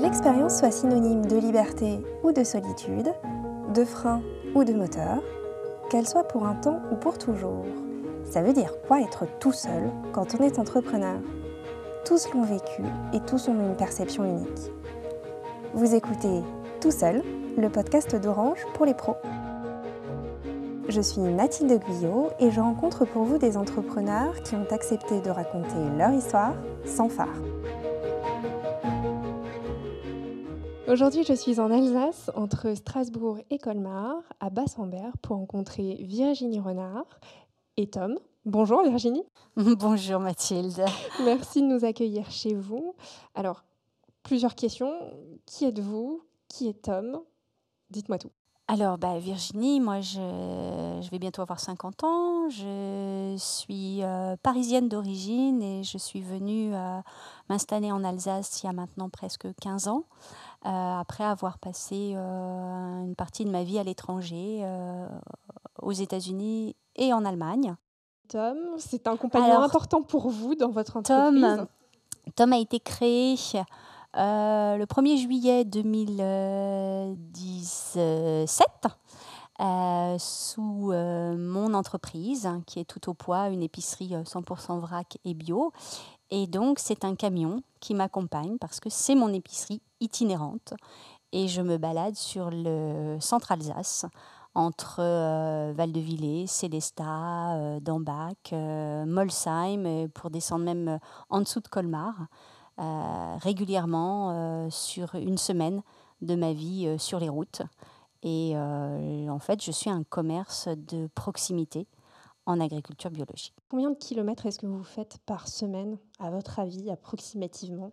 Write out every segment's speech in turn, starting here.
l'expérience soit synonyme de liberté ou de solitude, de frein ou de moteur, qu'elle soit pour un temps ou pour toujours, ça veut dire quoi être tout seul quand on est entrepreneur? Tous l'ont vécu et tous ont une perception unique. Vous écoutez Tout seul, le podcast d'Orange pour les pros. Je suis Mathilde Guyot et je rencontre pour vous des entrepreneurs qui ont accepté de raconter leur histoire sans phare. Aujourd'hui, je suis en Alsace, entre Strasbourg et Colmar, à Bassambert, pour rencontrer Virginie Renard et Tom. Bonjour Virginie. Bonjour Mathilde. Merci de nous accueillir chez vous. Alors, plusieurs questions. Qui êtes-vous? Qui est Tom? Dites-moi tout. Alors, bah, Virginie, moi, je, vais bientôt avoir 50 ans. Je suis euh, parisienne d'origine et je suis venue euh, m'installer en Alsace il y a maintenant presque 15 ans, après avoir passé une partie de ma vie à l'étranger, aux États-Unis et en Allemagne. Tom, c'est un compagnon important pour vous dans votre entreprise Tom, Tom a été créé euh, le 1er juillet 2017, euh, sous euh, mon entreprise, qui est tout au poids, une épicerie 100% vrac et bio. Et donc, c'est un camion qui m'accompagne parce que c'est mon épicerie itinérante. Et je me balade sur le centre Alsace, entre Val-de-Villers, Célestat, Dambach, Molsheim, pour descendre même en dessous de Colmar. Euh, régulièrement euh, sur une semaine de ma vie euh, sur les routes. Et en fait, je suis un commerce de proximité en agriculture biologique. Combien de kilomètres est-ce que vous faites par semaine, à votre avis, approximativement?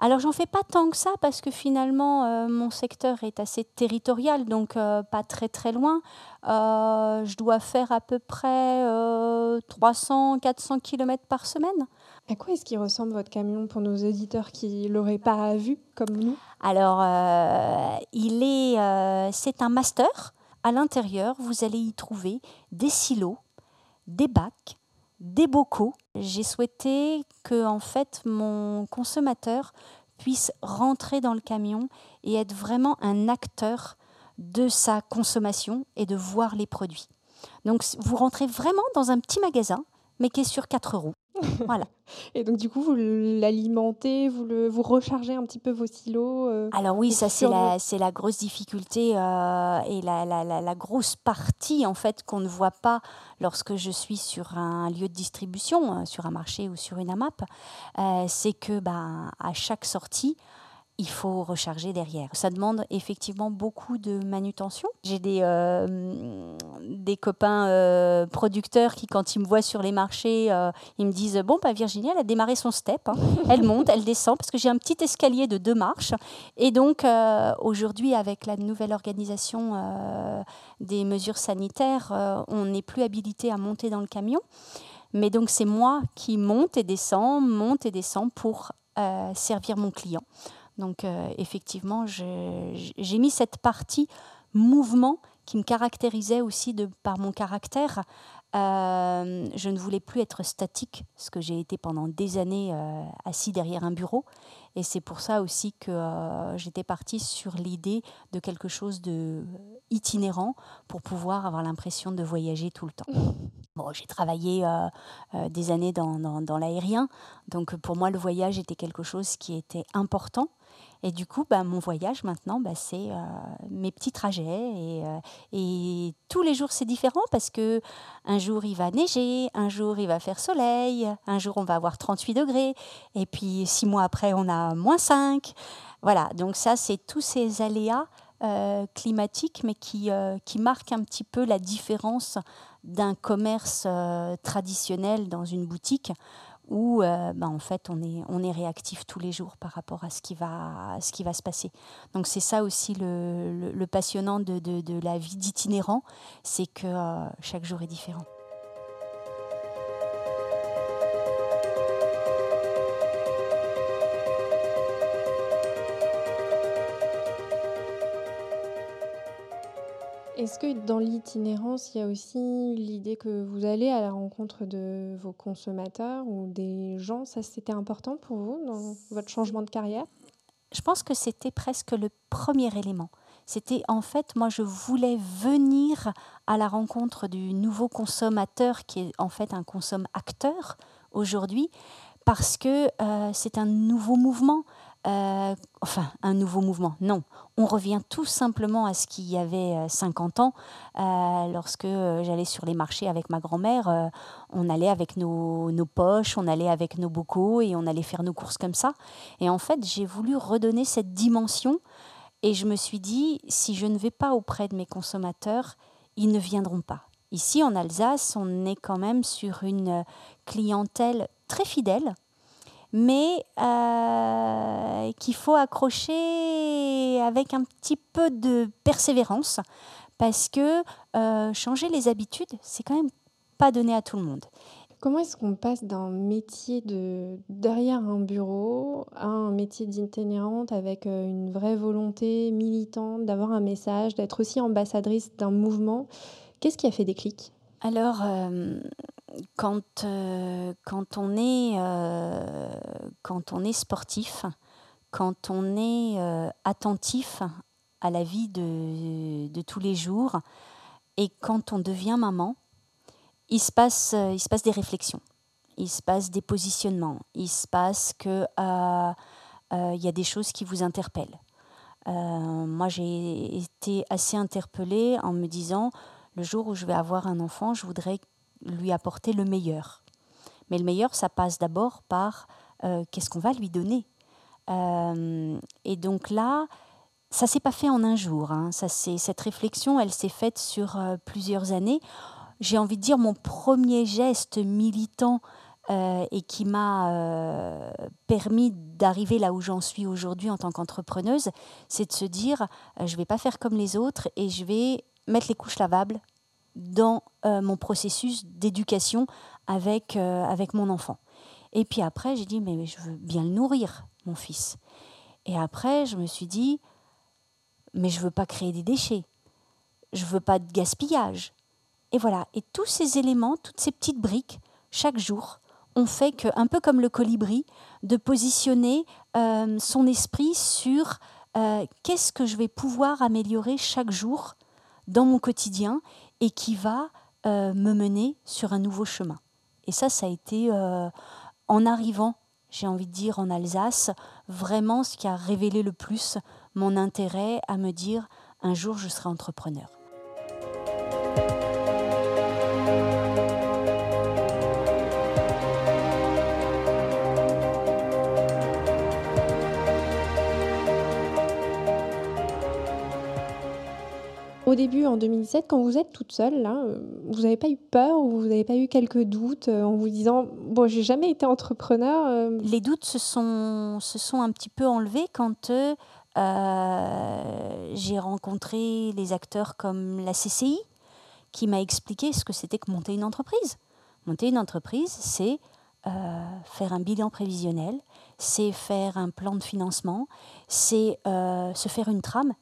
Alors j'en fais pas tant que ça parce que finalement mon secteur est assez territorial, donc pas très très loin. je dois faire à peu près 300-400 km par semaine. À quoi est-ce qu'il ressemble votre camion pour nos auditeurs qui l'auraient pas vu comme nous? Alors, euh, il est, euh, c'est un master. À l'intérieur, vous allez y trouver des silos, des bacs, des bocaux. J'ai souhaité que, en fait, mon consommateur puisse rentrer dans le camion et être vraiment un acteur de sa consommation et de voir les produits. Donc, vous rentrez vraiment dans un petit magasin, mais qui est sur quatre roues. Voilà. Et donc, du coup, vous l'alimentez, vous, le, vous rechargez un petit peu vos silos euh, Alors oui, ça c'est la, c'est la grosse difficulté euh, et la, la, la, grosse partie en fait qu'on ne voit pas lorsque je suis sur un lieu de distribution, euh, sur un marché ou sur une AMAP, c'est que ben, à chaque sortie, il faut recharger derrière. Ça demande effectivement beaucoup de manutention. J'ai des, euh, des copains euh, producteurs qui, quand ils me voient sur les marchés, euh, ils me disent Bon, bah, Virginie, elle a démarré son step. Hein. Elle monte, elle descend, parce que j'ai un petit escalier de deux marches. Et donc, aujourd'hui, avec la nouvelle organisation des mesures sanitaires, on n'est plus habilité à monter dans le camion. Mais donc, c'est moi qui monte et descend, monte et descend pour servir mon client. Donc euh, effectivement, j'ai mis cette partie mouvement qui me caractérisait aussi de, par mon caractère. Euh, je ne voulais plus être statique, parce que j'ai été pendant des années euh, assis derrière un bureau. Et c'est pour ça aussi que j'étais partie sur l'idée de quelque chose de itinérant pour pouvoir avoir l'impression de voyager tout le temps. Bon, j'ai travaillé des années dans, dans l'aérien, donc pour moi le voyage était quelque chose qui était important et du coup, bah, mon voyage maintenant, bah, c'est euh, mes petits trajets. Et, euh, et tous les jours, c'est différent parce que un jour, il va neiger, un jour, il va faire soleil, un jour, on va avoir 38 degrés. Et puis, six mois après, on a moins 5. Voilà, donc ça, c'est tous ces aléas euh, climatiques, mais qui, qui marquent un petit peu la différence d'un commerce traditionnel dans une boutique où euh, bah, en fait on est, on est réactif tous les jours par rapport à ce qui va, ce qui va se passer. Donc c'est ça aussi le, le, passionnant de, de, de, la vie d'itinérant, c'est que euh, chaque jour est différent. Est-ce que dans l'itinérance, il y a aussi l'idée que vous allez à la rencontre de vos consommateurs ou des gens? Ça, c'était important pour vous dans votre changement de carrière? Je pense que c'était presque le premier élément. C'était en fait, moi, je voulais venir à la rencontre du nouveau consommateur qui est en fait un consomme-acteur aujourd'hui, parce que euh, c'est un nouveau mouvement. Euh, enfin, un nouveau mouvement, non. On revient tout simplement à ce qu'il y avait 50 euh, ans. lorsque j'allais sur les marchés avec ma grand-mère, on allait avec nos, poches, on allait avec nos bocaux et on allait faire nos courses comme ça. Et en fait, j'ai voulu redonner cette dimension et je me suis dit, si je ne vais pas auprès de mes consommateurs, ils ne viendront pas. Ici, en Alsace, on est quand même sur une clientèle très fidèle, mais euh, qu'il faut accrocher avec un petit peu de persévérance, parce que euh, changer les habitudes, c'est quand même pas donné à tout le monde. Comment est-ce qu'on passe d'un métier de derrière un bureau à un métier d'itinérante avec euh, une vraie volonté militante d'avoir un message, d'être aussi ambassadrice d'un mouvement? Qu'est-ce qui a fait des clics Alors, euh, quand, euh, quand, on est, quand on est sportif, quand on est attentif à la vie de, de tous les jours et quand on devient maman, il se passe, euh, il se passe des réflexions, il se passe des positionnements, il se passe que euh, euh, il y a des choses qui vous interpellent. moi, j'ai été assez interpellée en me disant, le jour où je vais avoir un enfant, je voudrais lui apporter le meilleur. Mais le meilleur, ça passe d'abord par qu'est-ce qu'on va lui donner. et donc là, ça s'est pas fait en un jour. Hein. Ça, cette réflexion, elle s'est faite sur plusieurs années j'ai envie de dire, mon premier geste militant euh, et qui m'a euh, permis d'arriver là où j'en suis aujourd'hui en tant qu'entrepreneuse, c'est de se dire, euh, je vais pas faire comme les autres et je vais mettre les couches lavables dans mon processus d'éducation avec, avec mon enfant. Et puis après, j'ai dit, mais je veux bien le nourrir, mon fils. Et après, je me suis dit, mais je veux pas créer des déchets. Je veux pas de gaspillage. Et voilà, et tous ces éléments, toutes ces petites briques, chaque jour, ont fait que, un peu comme le colibri, de positionner euh, son esprit sur euh, qu'est-ce que je vais pouvoir améliorer chaque jour dans mon quotidien et qui va euh, me mener sur un nouveau chemin. Et ça, ça a été, en arrivant, j'ai envie de dire, en Alsace, vraiment ce qui a révélé le plus mon intérêt à me dire, un jour, je serai entrepreneur. Au début, en 2017, quand vous êtes toute seule, euh, vous n'avez pas eu peur ou vous n'avez pas eu quelques doutes euh, en vous disant Bon, j'ai jamais été entrepreneur euh Les doutes se sont, se sont un petit peu enlevés quand j'ai rencontré les acteurs comme la CCI qui m'a expliqué ce que c'était que monter une entreprise. Monter une entreprise, c'est faire un bilan prévisionnel, c'est faire un plan de financement, c'est se faire une trame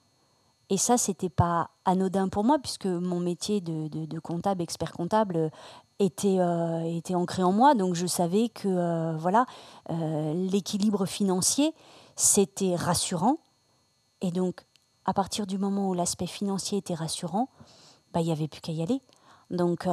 et ça, c'était pas anodin pour moi, puisque mon métier de, comptable, expert comptable, était, euh, était ancré en moi. Donc je savais que euh, voilà, euh, l'équilibre financier, c'était rassurant. Et donc, à partir du moment où l'aspect financier était rassurant, bah, il n'y avait plus qu'à y aller. Donc,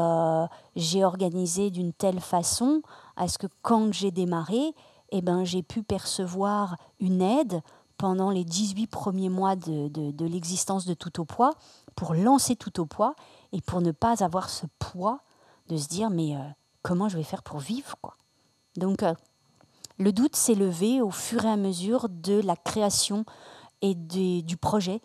j'ai organisé d'une telle façon à ce que quand j'ai démarré, eh ben, j'ai pu percevoir une aide pendant les 18 premiers mois de, l'existence de Tout au poids pour lancer Tout au poids et pour ne pas avoir ce poids de se dire mais euh, comment je vais faire pour vivre quoi. Donc euh, le doute s'est levé au fur et à mesure de la création et du projet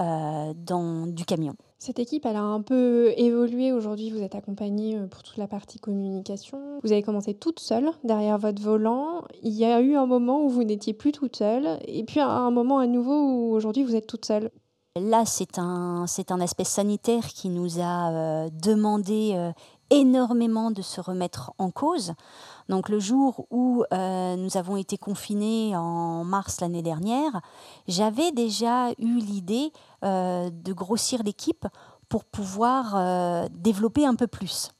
euh, du camion. Cette équipe, elle a un peu évolué. Aujourd'hui, vous êtes accompagnée euh, pour toute la partie communication. Vous avez commencé toute seule derrière votre volant. Il y a eu un moment où vous n'étiez plus toute seule. Et puis un moment à nouveau où aujourd'hui, vous êtes toute seule. Là, c'est un, c'est un aspect sanitaire qui nous a euh, demandé euh, énormément de se remettre en cause. Donc le jour où nous avons été confinés en mars l'année dernière, j'avais déjà eu l'idée euh, de grossir l'équipe pour pouvoir euh, développer un peu plus.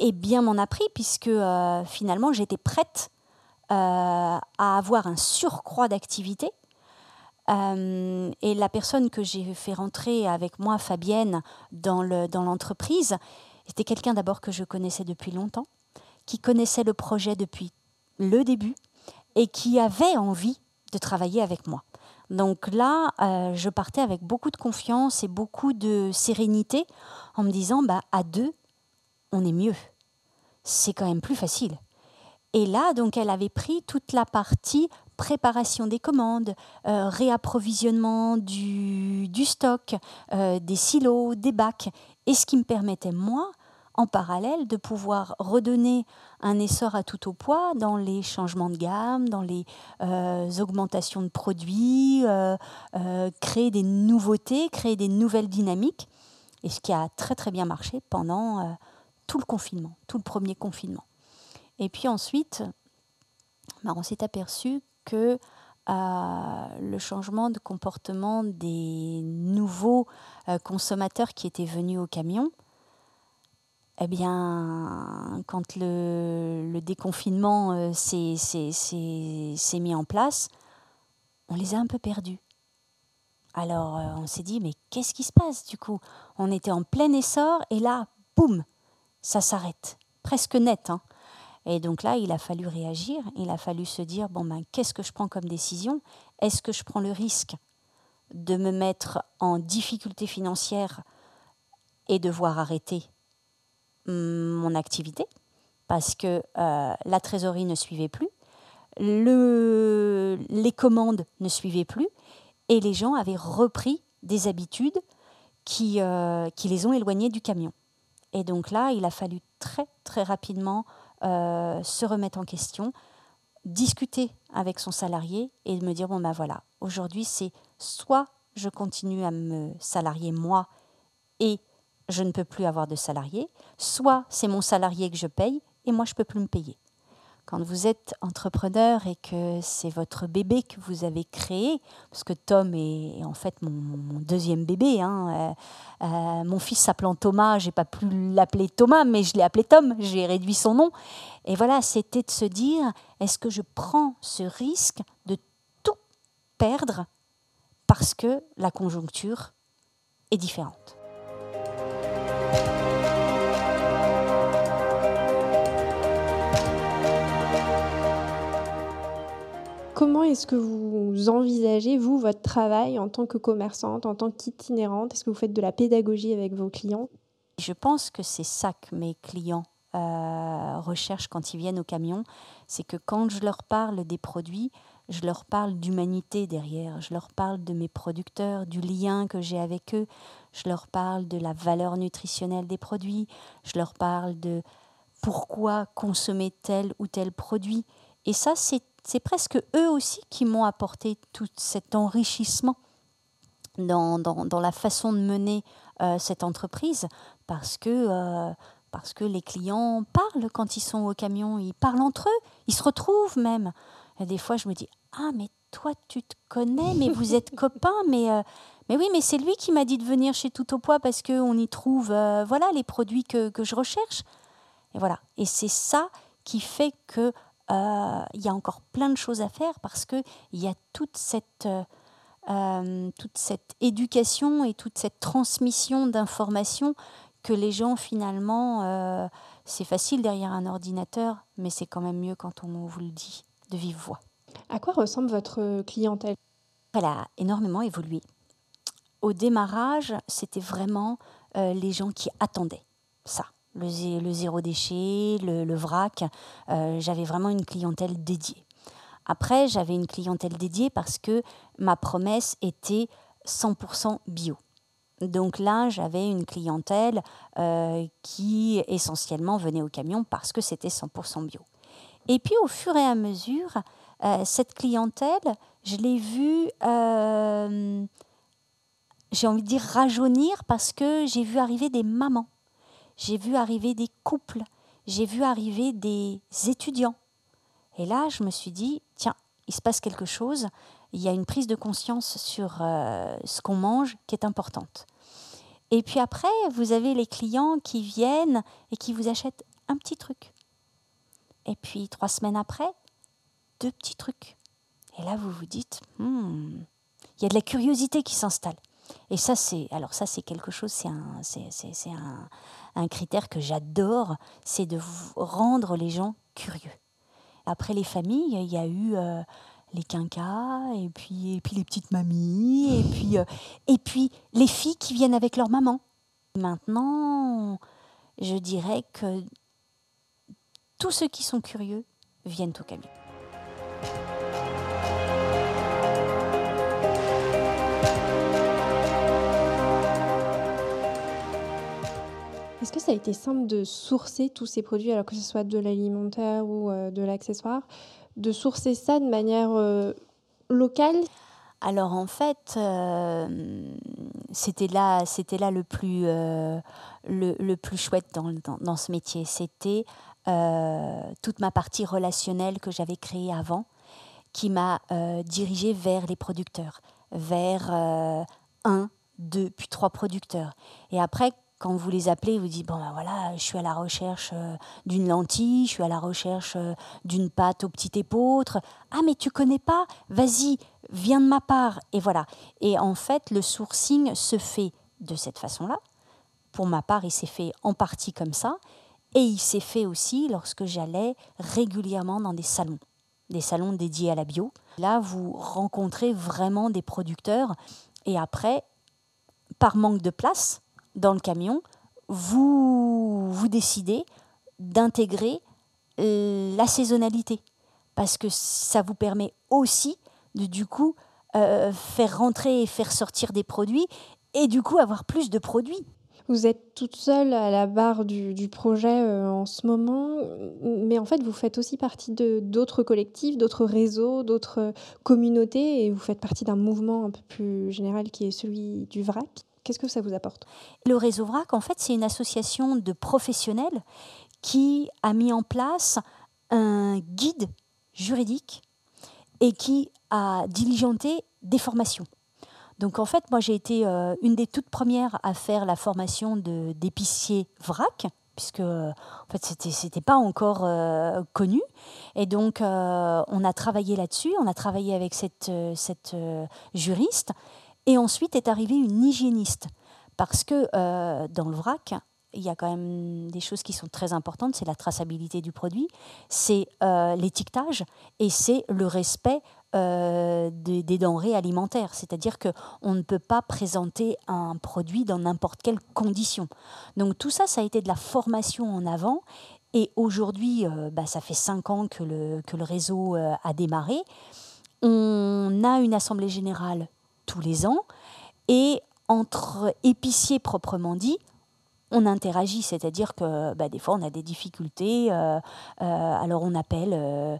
Et bien m'en a pris puisque euh, finalement j'étais prête à avoir un surcroît d'activité et la personne que j'ai fait rentrer avec moi, Fabienne, dans l'entreprise, dans c'était quelqu'un d'abord que je connaissais depuis longtemps, qui connaissait le projet depuis le début et qui avait envie de travailler avec moi. Donc là, euh, je partais avec beaucoup de confiance et beaucoup de sérénité en me disant, bah, à deux, on est mieux. C'est quand même plus facile. Et là, donc, elle avait pris toute la partie préparation des commandes, euh, réapprovisionnement du, stock, euh, des silos, des bacs, et ce qui me permettait, moi, en parallèle, de pouvoir redonner un essor à tout au poids dans les changements de gamme, dans les euh, augmentations de produits, créer des nouveautés, créer des nouvelles dynamiques. Et ce qui a très très bien marché pendant tout le confinement, tout le premier confinement. Et puis ensuite, bah, on s'est aperçu que le changement de comportement des nouveaux consommateurs qui étaient venus au camion, eh bien, quand le, déconfinement euh, s'est mis en place, on les a un peu perdus. Alors, euh, on s'est dit, mais qu'est-ce qui se passe du coup? On était en plein essor et là, boum, ça s'arrête, presque net. Hein. Et donc là, il a fallu réagir, il a fallu se dire, bon, ben, qu'est-ce que je prends comme décision? Est-ce que je prends le risque de me mettre en difficulté financière et devoir arrêter mon activité? Parce que euh, la trésorerie ne suivait plus, le, les commandes ne suivaient plus et les gens avaient repris des habitudes qui, euh, qui les ont éloignés du camion. Et donc là, il a fallu très très rapidement euh, se remettre en question, discuter avec son salarié et me dire, bon ben voilà, aujourd'hui c'est soit je continue à me salarier moi et je ne peux plus avoir de salarié, soit c'est mon salarié que je paye et moi je ne peux plus me payer. Quand vous êtes entrepreneur et que c'est votre bébé que vous avez créé, parce que Tom est en fait mon, deuxième bébé, hein, euh, euh, mon fils s'appelant Thomas, j'ai pas pu l'appeler Thomas, mais je l'ai appelé Tom, j'ai réduit son nom. Et voilà, c'était de se dire, est-ce que je prends ce risque de tout perdre parce que la conjoncture est différente? Comment est-ce que vous envisagez, vous, votre travail en tant que commerçante, en tant qu'itinérante? Est-ce que vous faites de la pédagogie avec vos clients? Je pense que c'est ça que mes clients euh, recherchent quand ils viennent au camion. C'est que quand je leur parle des produits, je leur parle d'humanité derrière, je leur parle de mes producteurs, du lien que j'ai avec eux, je leur parle de la valeur nutritionnelle des produits, je leur parle de pourquoi consommer tel ou tel produit. Et ça, c'est c'est presque eux aussi qui m'ont apporté tout cet enrichissement dans, dans, la façon de mener euh, cette entreprise parce que, euh, parce que les clients parlent quand ils sont au camion, ils parlent entre eux, ils se retrouvent même. Et des fois, je me dis Ah, mais toi, tu te connais, mais vous êtes copains, mais, euh, mais oui, mais c'est lui qui m'a dit de venir chez Tout au Poids parce qu'on y trouve voilà, les produits que, que je recherche. Et voilà. Et c'est ça qui fait que euh, il y a encore plein de choses à faire parce qu'il y a toute cette, euh, euh, toute cette éducation et toute cette transmission d'informations que les gens finalement, c'est facile derrière un ordinateur, mais c'est quand même mieux quand on vous le dit de vive voix. À quoi ressemble votre clientèle? Elle a énormément évolué. Au démarrage, c'était vraiment les gens qui attendaient ça le, zéro déchet, le, vrac. Euh, j'avais vraiment une clientèle dédiée. Après, j'avais une clientèle dédiée parce que ma promesse était 100% bio. Donc là, j'avais une clientèle euh, qui essentiellement venait au camion parce que c'était 100% bio. Et puis au fur et à mesure, euh, cette clientèle, je l'ai vue, j'ai envie de dire, rajeunir parce que j'ai vu arriver des mamans j'ai vu arriver des couples, j'ai vu arriver des étudiants. Et là, je me suis dit, tiens, il se passe quelque chose, il y a une prise de conscience sur euh, ce qu'on mange qui est importante. Et puis après, vous avez les clients qui viennent et qui vous achètent un petit truc. Et puis trois semaines après, deux petits trucs. Et là, vous vous dites, hmm, Il y a de la curiosité qui s'installe. Et ça, c'est alors ça, c'est quelque chose, c'est un, c'est, un, un, critère que j'adore, c'est de rendre les gens curieux. Après les familles, il y a eu euh, les quinquas, et puis, et puis les petites mamies, et puis, euh, et puis les filles qui viennent avec leur maman. Maintenant, je dirais que tous ceux qui sont curieux viennent au camion. Est-ce que ça a été simple de sourcer tous ces produits, alors que ce soit de l'alimentaire ou euh, de l'accessoire, de sourcer ça de manière euh, locale? Alors en fait, euh, c'était là, c'était là le plus, le, plus chouette dans, dans, ce métier. C'était toute ma partie relationnelle que j'avais créée avant, qui m'a dirigée vers les producteurs, vers un, deux, puis trois producteurs. Et après, quand vous les appelez, vous dites bon ben voilà, je suis à la recherche euh, d'une lentille, je suis à la recherche euh, d'une pâte au petit épeautre. Ah mais tu connais pas? Vas-y, viens de ma part. Et voilà. Et en fait, le sourcing se fait de cette façon-là. Pour ma part, il s'est fait en partie comme ça, et il s'est fait aussi lorsque j'allais régulièrement dans des salons, des salons dédiés à la bio. Là, vous rencontrez vraiment des producteurs, et après, par manque de place, dans le camion, vous, vous décidez d'intégrer la saisonnalité. Parce que ça vous permet aussi de, du coup, euh, faire rentrer et faire sortir des produits et du coup avoir plus de produits. Vous êtes toute seule à la barre du, projet euh, en ce moment, mais en fait, vous faites aussi partie d'autres collectifs, d'autres réseaux, d'autres communautés, et vous faites partie d'un mouvement un peu plus général qui est celui du VRAC. Qu'est-ce que ça vous apporte? Le réseau VRAC, en fait, c'est une association de professionnels qui a mis en place un guide juridique et qui a diligenté des formations. Donc en fait, moi j'ai été euh, une des toutes premières à faire la formation d'épicier VRAC, puisque en fait c'était c'était pas encore euh, connu et donc euh, on a travaillé là-dessus on a travaillé avec cette cette juriste et ensuite est arrivée une hygiéniste. Parce que euh, dans le vrac, il y a quand même des choses qui sont très importantes, c'est la traçabilité du produit, c'est euh, l'étiquetage et c'est le respect euh, des, denrées alimentaires. C'est-à-dire qu'on ne peut pas présenter un produit dans n'importe quelle condition. Donc tout ça, ça a été de la formation en avant. Et aujourd'hui, bah, ça fait cinq ans que le, que le réseau a démarré. On a une assemblée générale tous les ans. Et entre épiciers proprement dit, on interagit, c'est-à-dire que bah, des fois on a des difficultés. Euh, euh, alors on appelle, euh,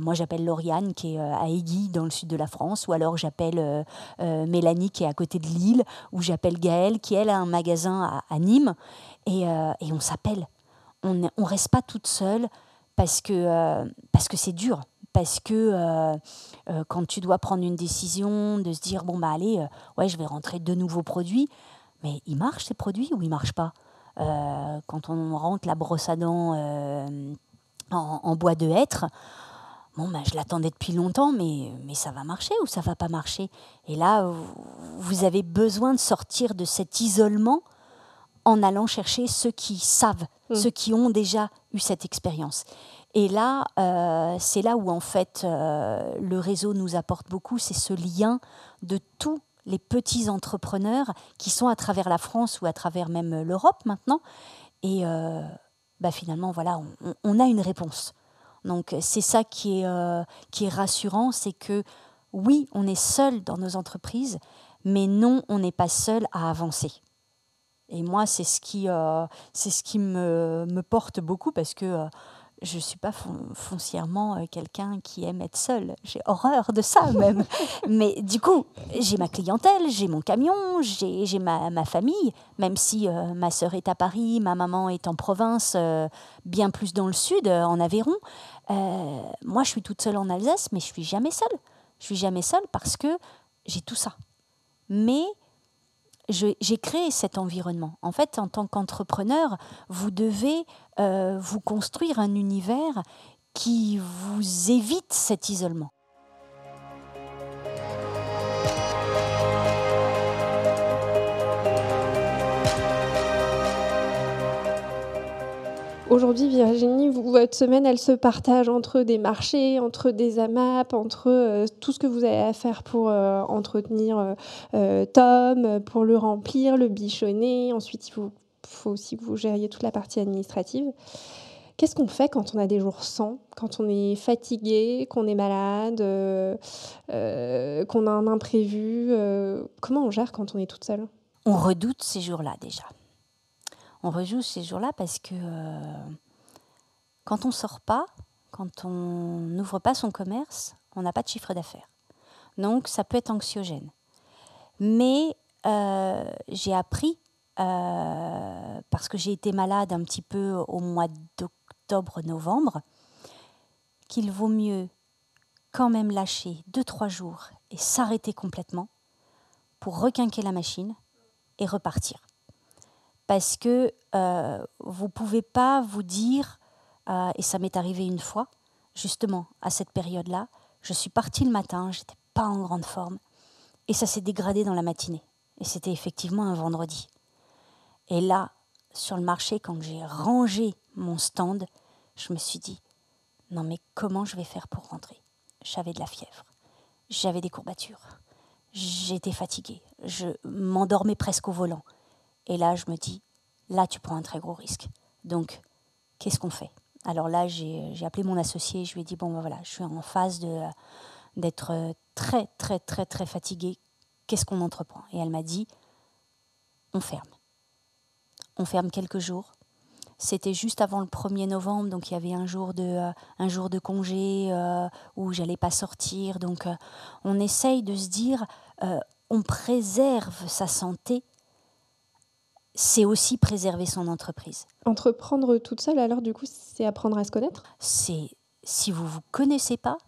moi j'appelle Lauriane qui est à Aiguille dans le sud de la France, ou alors j'appelle Mélanie qui est à côté de Lille, ou j'appelle Gaëlle qui elle a un magasin à, Nîmes, et, on s'appelle. On ne reste pas toute seule parce que parce que c'est dur parce que euh, euh, quand tu dois prendre une décision, de se dire bon bah allez, euh, ouais je vais rentrer de nouveaux produits, mais ils marchent ces produits ou ils marchent pas? Quand on rentre la brosse à dents en, bois de hêtre, bon bah je l'attendais depuis longtemps, mais mais ça va marcher ou ça va pas marcher? Et là vous avez besoin de sortir de cet isolement en allant chercher ceux qui savent, mmh. ceux qui ont déjà eu cette expérience. Et là, euh, c'est là où en fait euh, le réseau nous apporte beaucoup, c'est ce lien de tous les petits entrepreneurs qui sont à travers la France ou à travers même l'Europe maintenant. Et euh, bah, finalement, voilà, on, a une réponse. Donc c'est ça qui est, rassurant, c'est que oui, on est seul dans nos entreprises, mais non, on n'est pas seul à avancer. Et moi, c'est ce qui, c'est ce qui me, me, porte beaucoup parce que je ne suis pas foncièrement euh, quelqu'un qui aime être seul. J'ai horreur de ça même. Mais du coup, j'ai ma clientèle, j'ai mon camion, j'ai ma, ma, famille, même si euh, ma sœur est à Paris, ma maman est en province, euh, bien plus dans le sud, en Aveyron. moi, je suis toute seule en Alsace, mais je suis jamais seule. Je suis jamais seule parce que j'ai tout ça. Mais j'ai créé cet environnement. En fait, en tant qu'entrepreneur, vous devez euh, vous construire un univers qui vous évite cet isolement. Aujourd'hui, Virginie, votre semaine, elle se partage entre des marchés, entre des AMAP, entre euh, tout ce que vous avez à faire pour euh, entretenir Tom, pour le remplir, le bichonner. Ensuite, il faut, aussi que vous gériez toute la partie administrative. Qu'est-ce qu'on fait quand on a des jours sans, quand on est fatigué, qu'on est malade, qu'on a un imprévu Comment on gère quand on est toute seule? On redoute ces jours-là déjà on rejoue ces jours-là parce que euh, quand on sort pas, quand on n'ouvre pas son commerce, on n'a pas de chiffre d'affaires. Donc ça peut être anxiogène. Mais euh, j'ai appris, euh, parce que j'ai été malade un petit peu au mois d'octobre-novembre, qu'il vaut mieux quand même lâcher deux, trois jours et s'arrêter complètement pour requinquer la machine et repartir parce que euh, vous ne pouvez pas vous dire, euh, et ça m'est arrivé une fois, justement à cette période-là, je suis partie le matin, j'étais pas en grande forme, et ça s'est dégradé dans la matinée. Et c'était effectivement un vendredi. Et là, sur le marché, quand j'ai rangé mon stand, je me suis dit, non mais comment je vais faire pour rentrer? J'avais de la fièvre, j'avais des courbatures, j'étais fatiguée, je m'endormais presque au volant. Et là, je me dis, là, tu prends un très gros risque. Donc, qu'est-ce qu'on fait? Alors là, j'ai appelé mon associé, je lui ai dit, bon, ben voilà, je suis en phase d'être très, très, très, très fatiguée. Qu'est-ce qu'on entreprend? Et elle m'a dit, on ferme. On ferme quelques jours. C'était juste avant le 1er novembre, donc il y avait un jour de, un jour de congé euh, où j'allais pas sortir. Donc euh, on essaye de se dire, euh, on préserve sa santé c'est aussi préserver son entreprise. Entreprendre toute seule, alors du coup, c'est apprendre à se connaître? C'est si vous ne vous connaissez pas,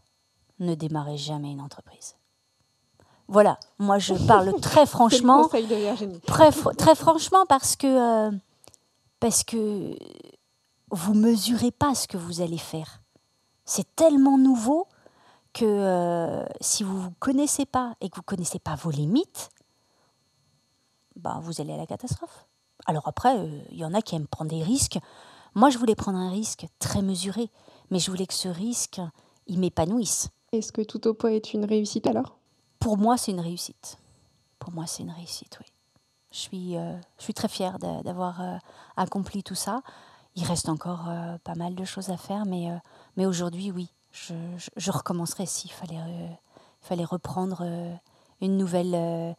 ne démarrez jamais une entreprise. Voilà, moi je parle très franchement. le de. Très, très franchement parce que, euh, parce que vous mesurez pas ce que vous allez faire. C'est tellement nouveau que euh, si vous ne vous connaissez pas et que vous ne connaissez pas vos limites, bah, vous allez à la catastrophe. Alors après, euh, il y en a qui aiment prendre des risques. Moi, je voulais prendre un risque très mesuré, mais je voulais que ce risque, il m'épanouisse. Est-ce que tout au poids est une réussite alors? Pour moi, c'est une réussite. Pour moi, c'est une réussite, oui. Je suis, euh, je suis très fière d'avoir euh, accompli tout ça. Il reste encore pas mal de choses à faire, mais, mais aujourd'hui, oui, je, je, recommencerai s'il fallait, fallait reprendre une nouvelle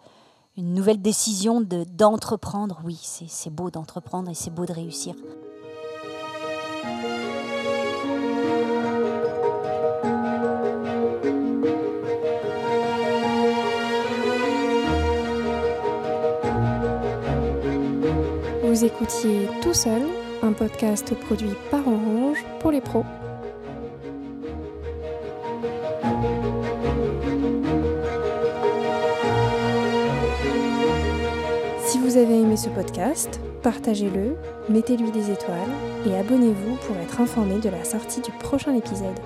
une nouvelle décision d'entreprendre. oui, c'est beau d'entreprendre et c'est beau de réussir. Vous écoutiez Tout seul, un podcast produit par Orange pour les pros. vous avez aimé ce podcast, partagez-le, mettez-lui des étoiles et abonnez-vous pour être informé de la sortie du prochain épisode.